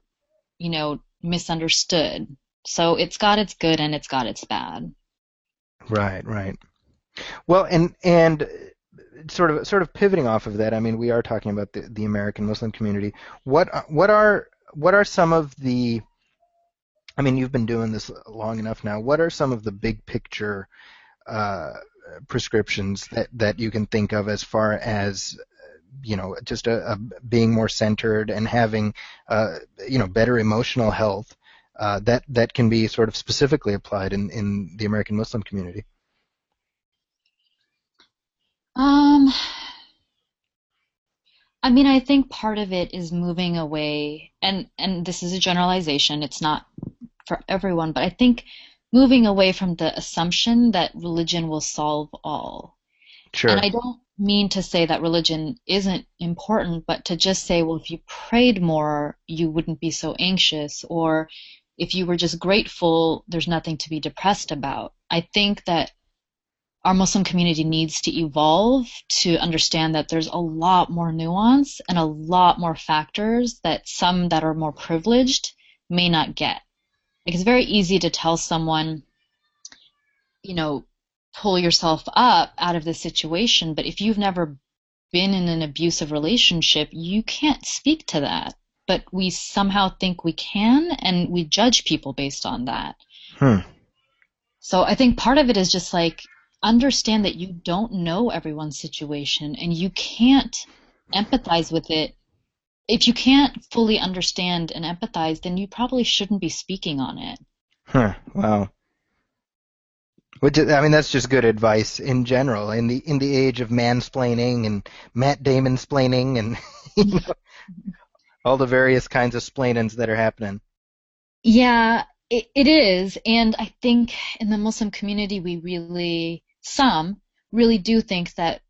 you know, misunderstood. So it's got its good and it's got its bad. Right, right. Well, and and sort of sort of pivoting off of that, I mean, we are talking about the, the American Muslim community. What what are what are some of the I mean, you've been doing this long enough now. What are some of the big picture uh, prescriptions that, that you can think of as far as you know just a, a being more centered and having uh, you know better emotional health uh, that that can be sort of specifically applied in, in the American Muslim community? Um, I mean, I think part of it is moving away, and and this is a generalization. It's not for everyone, but I think moving away from the assumption that religion will solve all. Sure. And I don't mean to say that religion isn't important, but to just say, well, if you prayed more, you wouldn't be so anxious, or if you were just grateful, there's nothing to be depressed about. I think that our Muslim community needs to evolve to understand that there's a lot more nuance and a lot more factors that some that are more privileged may not get. Like it's very easy to tell someone, you know, pull yourself up out of this situation, but if you've never been in an abusive relationship, you can't speak to that. But we somehow think we can, and we judge people based on that. Hmm. So I think part of it is just like understand that you don't know everyone's situation and you can't empathize with it. If you can't fully understand and empathize, then you probably shouldn't be speaking on it. Huh. Wow. Which is, I mean, that's just good advice in general. In the in the age of mansplaining and Matt Damon splaining and you know, all the various kinds of splainings that are happening. Yeah, it, it is. And I think in the Muslim community, we really, some really do think that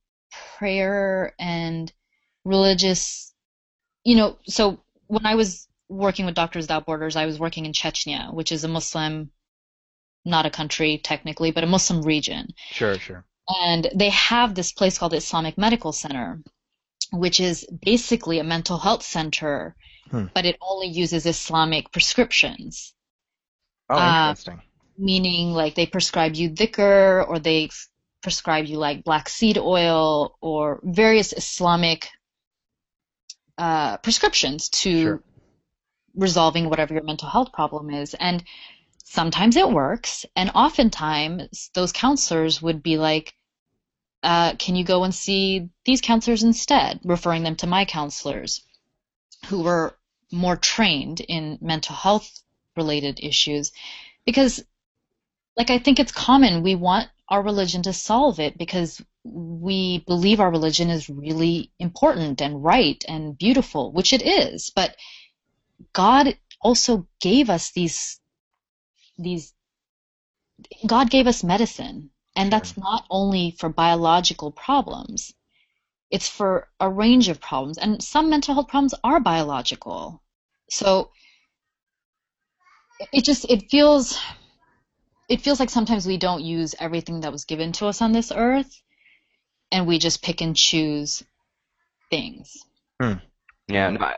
prayer and religious, you know, so when I was working with Doctors Without Borders, I was working in Chechnya, which is a Muslim, not a country technically, but a Muslim region. Sure, sure. And they have this place called the Islamic Medical Center, which is basically a mental health center, Hmm. but it only uses Islamic prescriptions Oh, Uh, interesting. meaning like they prescribe you dhikr or they prescribe you like black seed oil or various Islamic uh, prescriptions to Sure. resolving whatever your mental health problem is. And sometimes it works, and oftentimes those counselors would be like, uh, "Can you go and see these counselors instead?" Referring them to my counselors, who were more trained in mental health related issues, because, like, I think it's common we want our religion to solve it because we believe our religion is really important and right and beautiful, which it is, but God also gave us these these God gave us medicine, and that's not only for biological problems. It's for a range of problems, and some mental health problems are biological. So it just it feels it feels like sometimes we don't use everything that was given to us on this earth and we just pick and choose things. Hmm. Yeah, no,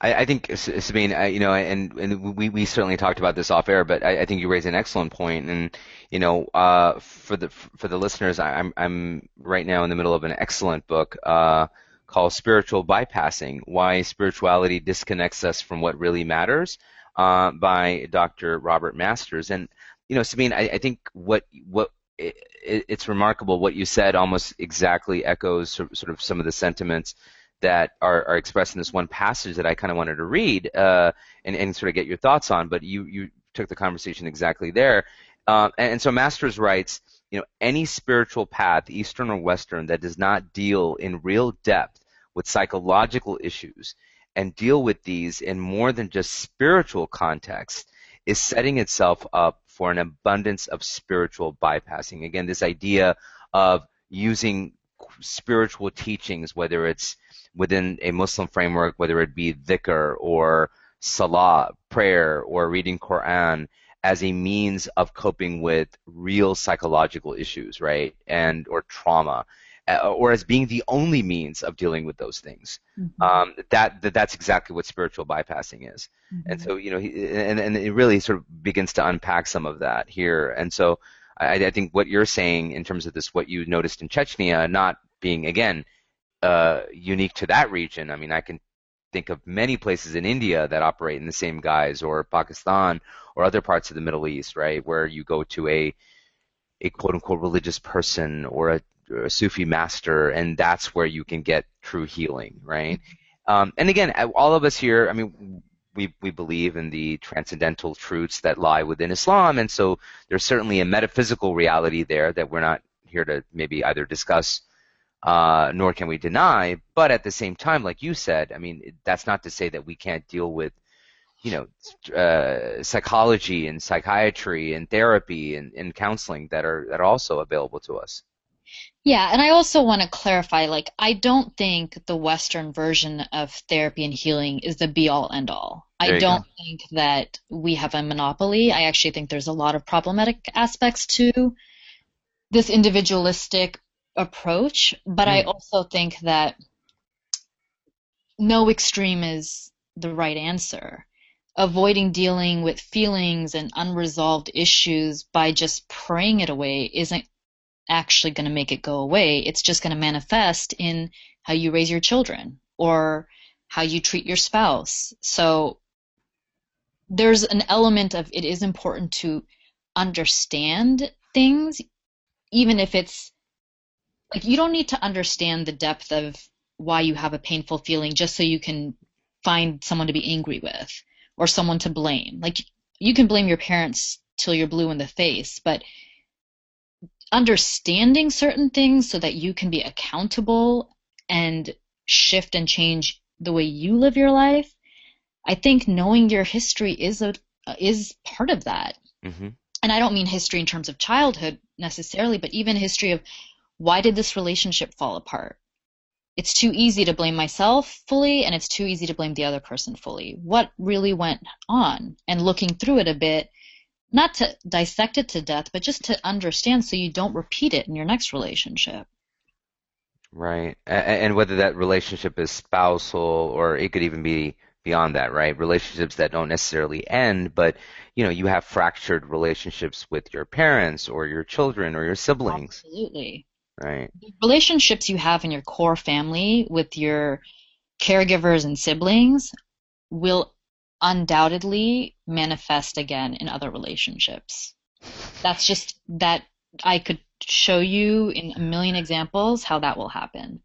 I, I think Sabine, you know, and and we we certainly talked about this off air, but I, I think you raise an excellent point, and you know, uh, for the for the listeners, I'm I'm right now in the middle of an excellent book uh, called Spiritual Bypassing: Why Spirituality Disconnects Us from What Really Matters, uh, by Dr. Robert Masters, and you know, Sabine, I, I think what what it, it's remarkable what you said almost exactly echoes sort of some of the sentiments that are, are expressed in this one passage that I kind of wanted to read uh, and, and sort of get your thoughts on, but you, you took the conversation exactly there. Uh, and, and so Masters writes, you know, any spiritual path, Eastern or Western, that does not deal in real depth with psychological issues and deal with these in more than just spiritual context is setting itself up for an abundance of spiritual bypassing. Again, this idea of using spiritual teachings, whether it's within a Muslim framework, whether it be dhikr or salah, prayer, or reading Quran, as a means of coping with real psychological issues, right, and or trauma, or as being the only means of dealing with those things. Mm-hmm. Um, that, that that's exactly what spiritual bypassing is. Mm-hmm. And so you know, he, and and it really sort of begins to unpack some of that here. And so I, I think what you're saying in terms of this, what you noticed in Chechnya, not being again uh, unique to that region. I mean, I can think of many places in India that operate in the same guise, or Pakistan, or other parts of the Middle East, right, where you go to a a quote unquote religious person or a a Sufi master, and that's where you can get true healing, right? Um, and again, all of us here, I mean, we we believe in the transcendental truths that lie within Islam, and so there's certainly a metaphysical reality there that we're not here to maybe either discuss, uh, nor can we deny. But at the same time, like you said, I mean, that's not to say that we can't deal with you know, uh, psychology and psychiatry and therapy and, and counseling that are that are also available to us. Yeah, and I also want to clarify like, I don't think the Western version of therapy and healing is the be all end all. I don't go. think that we have a monopoly. I actually think there's a lot of problematic aspects to this individualistic approach, but mm. I also think that no extreme is the right answer. Avoiding dealing with feelings and unresolved issues by just praying it away isn't actually going to make it go away. It's just going to manifest in how you raise your children or how you treat your spouse. So there's an element of it is important to understand things, even if it's like you don't need to understand the depth of why you have a painful feeling just so you can find someone to be angry with or someone to blame. Like you can blame your parents till you're blue in the face, but understanding certain things so that you can be accountable and shift and change the way you live your life i think knowing your history is a is part of that. Mm-hmm. and i don't mean history in terms of childhood necessarily but even history of why did this relationship fall apart? It's too easy to blame myself fully and it's too easy to blame the other person fully. What really went on? And looking through it a bit not to dissect it to death, but just to understand so you don't repeat it in your next relationship. Right. And whether that relationship is spousal or it could even be beyond that, right? Relationships that don't necessarily end, but you know, you have fractured relationships with your parents or your children or your siblings. Absolutely. Right. The relationships you have in your core family with your caregivers and siblings will undoubtedly manifest again in other relationships. That's just that I could show you in a million examples how that will happen.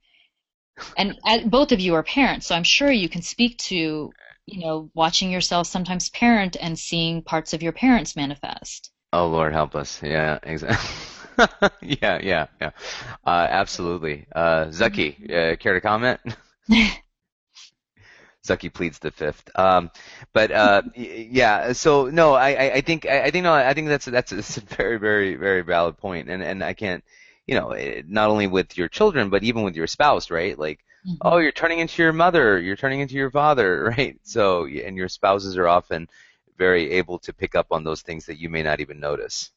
And both of you are parents, so I'm sure you can speak to, you know, watching yourself sometimes parent and seeing parts of your parents manifest. Oh Lord, help us! Yeah, exactly. yeah, yeah, yeah. Uh, absolutely. Uh, Zaki, uh, care to comment? Zaki pleads the fifth. Um, but uh, yeah, so no, I, I think I think no, I think that's that's, that's a very very very valid point, and and I can't, you know, eh, not only with your children, but even with your spouse, right? Like, mm-hmm. oh, you're turning into your mother, you're turning into your father, right? So, and your spouses are often very able to pick up on those things that you may not even notice.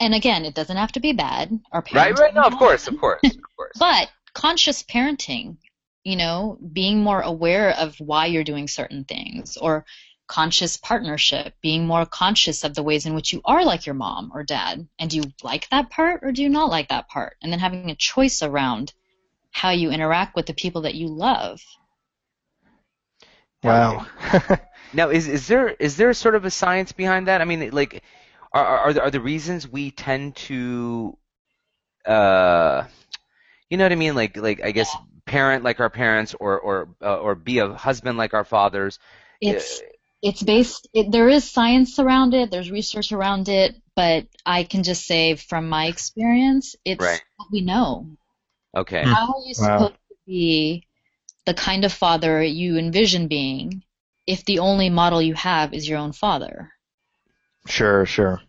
And again, it doesn't have to be bad. Parents right, right, no, of course, of course, of course. but conscious parenting you know, being more aware of why you're doing certain things or conscious partnership, being more conscious of the ways in which you are like your mom or dad. And do you like that part or do you not like that part? And then having a choice around how you interact with the people that you love. Wow. now, is is there is there sort of a science behind that? I mean, like, are are, are the reasons we tend to, uh, you know what I mean? Like like I guess yeah parent like our parents or or uh, or be a husband like our fathers. It's it's based. It, there is science around it. There's research around it, but I can just say from my experience, it's right. what we know. Okay. How are you wow. supposed to be the kind of father you envision being if the only model you have is your own father? Sure, sure.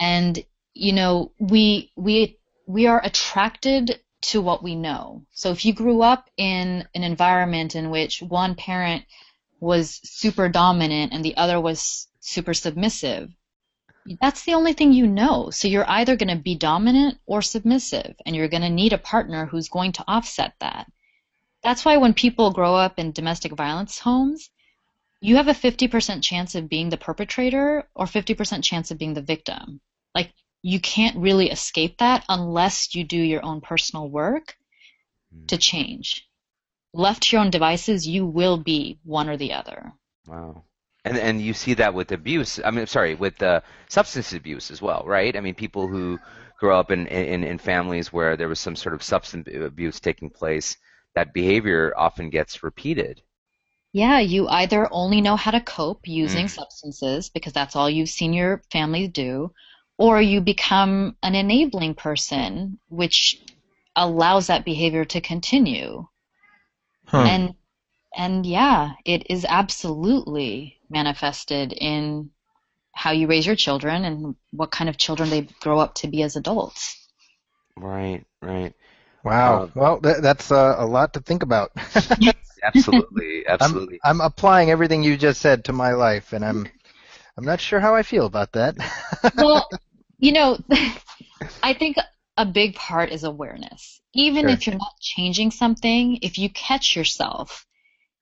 And you know, we we we are attracted to what we know. So if you grew up in an environment in which one parent was super dominant and the other was super submissive, that's the only thing you know. So you're either going to be dominant or submissive, and you're going to need a partner who's going to offset that. That's why when people grow up in domestic violence homes, you have a 50% chance of being the perpetrator or 50% chance of being the victim. Like you can't really escape that unless you do your own personal work mm. to change. Left to your own devices, you will be one or the other. Wow. And and you see that with abuse. I mean, sorry, with uh, substance abuse as well, right? I mean, people who grow up in, in in families where there was some sort of substance abuse taking place, that behavior often gets repeated. Yeah, you either only know how to cope using mm. substances because that's all you've seen your family do, or you become an enabling person, which allows that behavior to continue. Huh. And and yeah, it is absolutely manifested in how you raise your children and what kind of children they grow up to be as adults. Right, right. Wow. Um, well, th- that's uh, a lot to think about. absolutely, absolutely. I'm, I'm applying everything you just said to my life, and I'm I'm not sure how I feel about that. well, you know, I think a big part is awareness. Even sure. if you're not changing something, if you catch yourself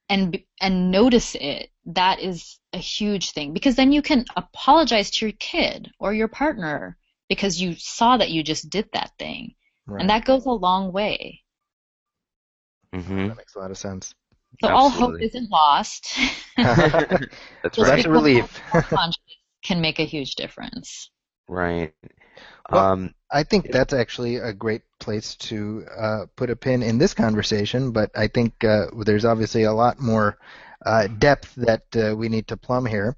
and and notice it, that is a huge thing because then you can apologize to your kid or your partner because you saw that you just did that thing. Right. And that goes a long way. Mm-hmm. That makes a lot of sense. So Absolutely. all hope isn't lost. That's right. That's a relief. can make a huge difference. Right. Well, um, I think that's actually a great place to uh, put a pin in this conversation, but I think uh, there's obviously a lot more uh, depth that uh, we need to plumb here.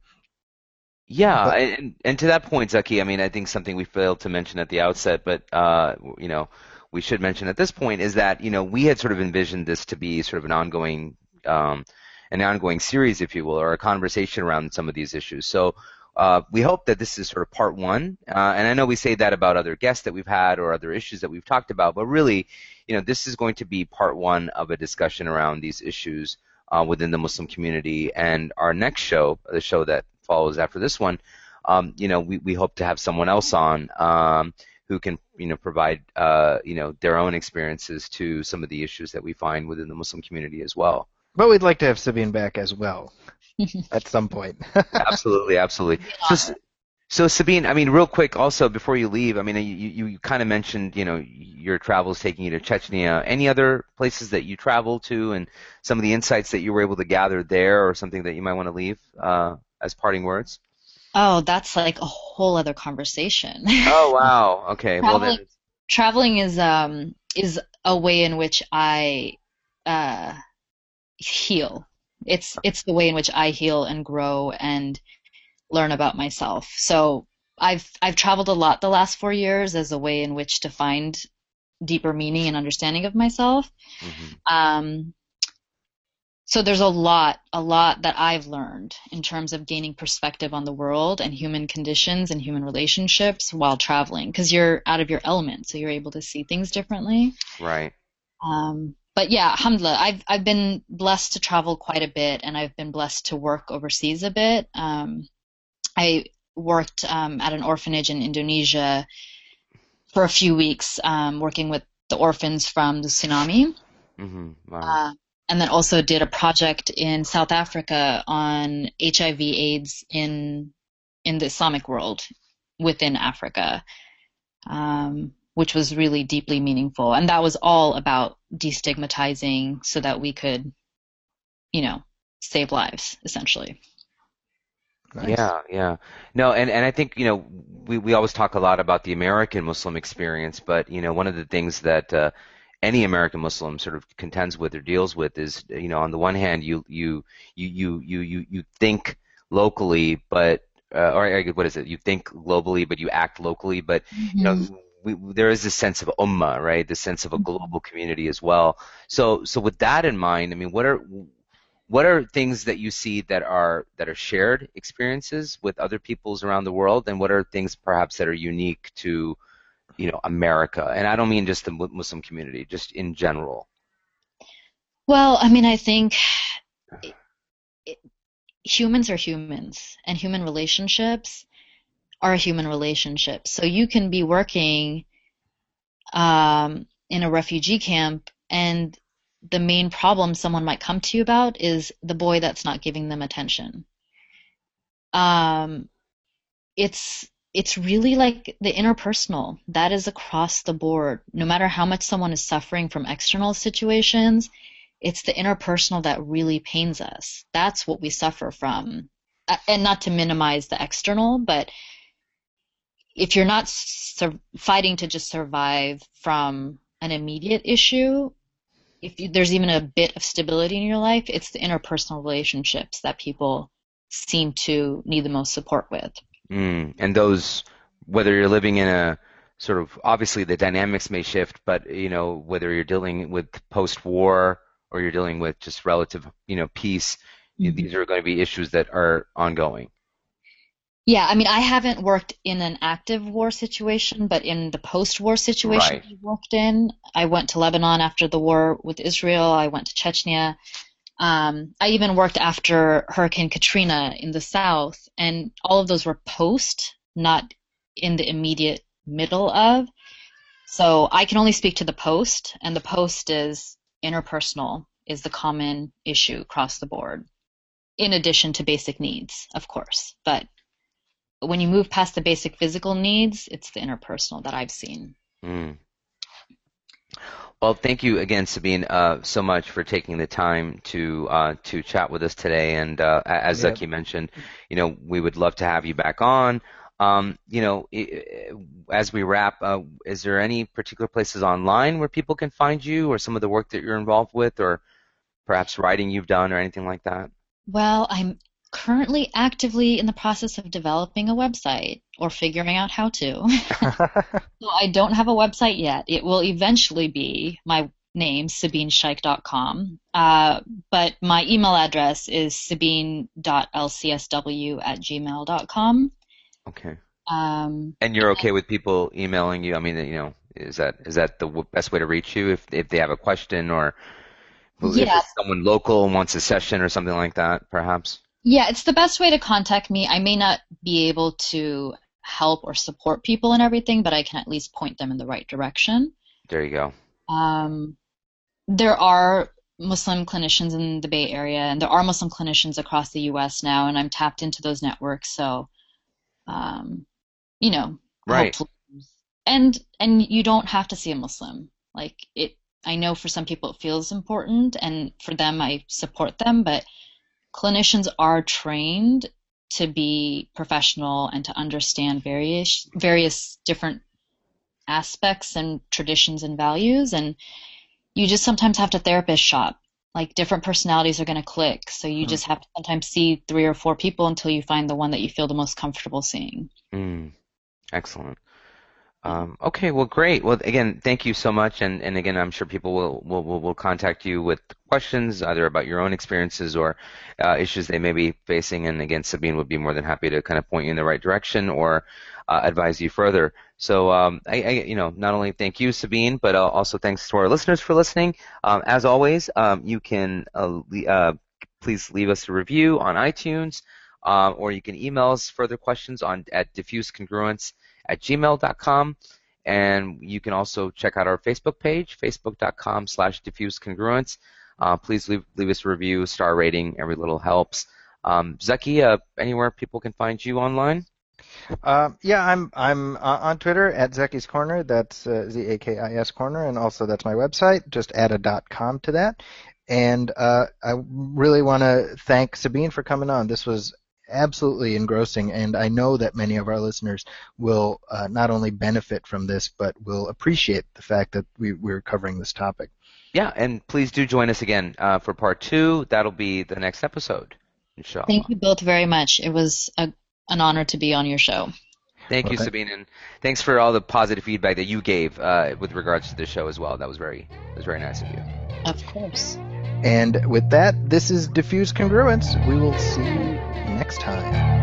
Yeah, but, and, and to that point, Zaki, I mean, I think something we failed to mention at the outset, but uh, you know, we should mention at this point is that you know we had sort of envisioned this to be sort of an ongoing, um, an ongoing series, if you will, or a conversation around some of these issues. So uh, we hope that this is sort of part one. Uh, and I know we say that about other guests that we've had or other issues that we've talked about, but really, you know, this is going to be part one of a discussion around these issues uh, within the Muslim community. And our next show, the show that follows after this one, um, you know, we, we hope to have someone else on um, who can, you know, provide, uh, you know, their own experiences to some of the issues that we find within the Muslim community as well. But we'd like to have Sabine back as well. at some point. absolutely, absolutely. So, so Sabine, I mean, real quick, also before you leave, I mean, you you, you kind of mentioned, you know, your travels taking you to Chechnya. Any other places that you traveled to, and some of the insights that you were able to gather there, or something that you might want to leave uh, as parting words? Oh, that's like a whole other conversation. Oh wow. Okay. well Traveling- then. Traveling is um is a way in which I uh heal. It's it's the way in which I heal and grow and learn about myself. So I've I've traveled a lot the last four years as a way in which to find deeper meaning and understanding of myself. mhm. Um, so there's a lot, a lot that I've learned in terms of gaining perspective on the world and human conditions and human relationships while traveling, because you're out of your element, so you're able to see things differently. Right. Um, but yeah, alhamdulillah, I've I've been blessed to travel quite a bit, and I've been blessed to work overseas a bit. Um, I worked um, at an orphanage in Indonesia for a few weeks, um, working with the orphans from the tsunami. hmm Wow. Uh, and then also did a project in South Africa on HIV/AIDS in in the Islamic world within Africa, um, which was really deeply meaningful. And that was all about destigmatizing so that we could, you know, save lives essentially. Nice. Yeah, yeah. No, and, and I think, you know, we, we always talk a lot about the American Muslim experience, but, you know, one of the things that uh, any American Muslim sort of contends with or deals with is, you know, on the one hand, you you you you you you, think locally, but uh, or what is it? You think globally, but you act locally, but you know, we, there is this sense of ummah, right? This sense of a mm-hmm. global community as well. So, so with that in mind, I mean, what are what are things that you see that are that are shared experiences with other peoples around the world, and what are things perhaps that are unique to, you know, America? And I don't mean just the Muslim community, just in general. Well, I mean, I think it, it, humans are humans, and human relationships are human relationships. So you can be working um, in a refugee camp, and the main problem someone might come to you about is the boy that's not giving them attention. Um, it's it's really like the interpersonal that is across the board. No matter how much someone is suffering from external situations, it's the interpersonal that really pains us. That's what we suffer from. Uh, And not to minimize the external, but if you're not sur- fighting to just survive from an immediate issue, if you, there's even a bit of stability in your life, it's the interpersonal relationships that people seem to need the most support with. Mm. And those, whether you're living in a sort of obviously the dynamics may shift, but you know whether you're dealing with post-war or you're dealing with just relative, you know, peace, you- these are going to be issues that are ongoing. Yeah, I mean, I haven't worked in an active war situation, but in the post-war situation Right. I worked in, I went to Lebanon after the war with Israel. I went to Chechnya. Um, I even worked after Hurricane Katrina in the south, and all of those were post, not in the immediate middle of. So I can only speak to the post, and the post is interpersonal is the common issue across the board, in addition to basic needs, of course. But when you move past the basic physical needs, it's the interpersonal that I've seen. Mm. Well, thank you again, Sabine, uh, so much for taking the time to uh, to chat with us today. And uh, as Yep. Zaki mentioned, you know, we would love to have you back on. Um, you know, i- i- as we wrap, uh, is there any particular places online where people can find you, or some of the work that you're involved with, or perhaps writing you've done, or anything like that? Well, I'm currently actively in the process of developing a website or figuring out how to. so I don't have a website yet. It will eventually be my name, sabinesheikh.com. Uh, but my email address is sabine.lcsw at gmail.com. Okay. Um, And you're okay with people emailing you? I mean, you know, is that is that the w- best way to reach you if if they have a question or if Yeah. it's someone local wants a session or something like that, perhaps? Yeah, it's the best way to contact me. I may not be able to help or support people and everything, but I can at least point them in the right direction. There you go. Um, there are Muslim clinicians in the Bay Area, and there are Muslim clinicians across the U.S. now, and I'm tapped into those networks. So, um, you know, Right. hopefully- and and you don't have to see a Muslim. Like it, I know for some people it feels important, and for them I support them, but clinicians are trained to be professional and to understand various various different aspects and traditions and values. And you just sometimes have to therapist shop. Like different personalities are going to click. So you mm. just have to sometimes see three or four people until you find the one that you feel the most comfortable seeing. Mm. excellent um, okay, well, great. Well, again, thank you so much, and, and again, I'm sure people will, will, will, contact you with questions, either about your own experiences or uh, issues they may be facing, and again, Sabine would be more than happy to kind of point you in the right direction or uh, advise you further. So, um, I, I, you know, not only thank you, Sabine, but uh, also thanks to our listeners for listening. Um, as always, um, you can uh, uh, please leave us a review on iTunes, uh, or you can email us further questions on at diffusecongruence at gmail.com. And you can also check out our Facebook page, facebook.com slash diffusecongruence. Uh, please leave, leave us a review, star rating. Every little helps. Um, Zaki, uh, anywhere people can find you online? Uh, yeah, I'm I'm uh, on Twitter at Zaki's Corner. That's uh, Z A K I S Corner, and also that's my website. Just add a dot com to that. And uh, I really want to thank Sabine for coming on. This was absolutely engrossing, and I know that many of our listeners will uh, not only benefit from this, but will appreciate the fact that we, we're covering this topic. Yeah, and please do join us again uh, for part two. That'll be the next episode. Inshallah. Thank you both very much. It was a, an honor to be on your show. Thank well, you, Sabine, and thanks for all the positive feedback that you gave uh, with regards to the show as well. That was very, that was very nice of you. Of course. And with that, this is Diffuse Congruence. We will see you next time.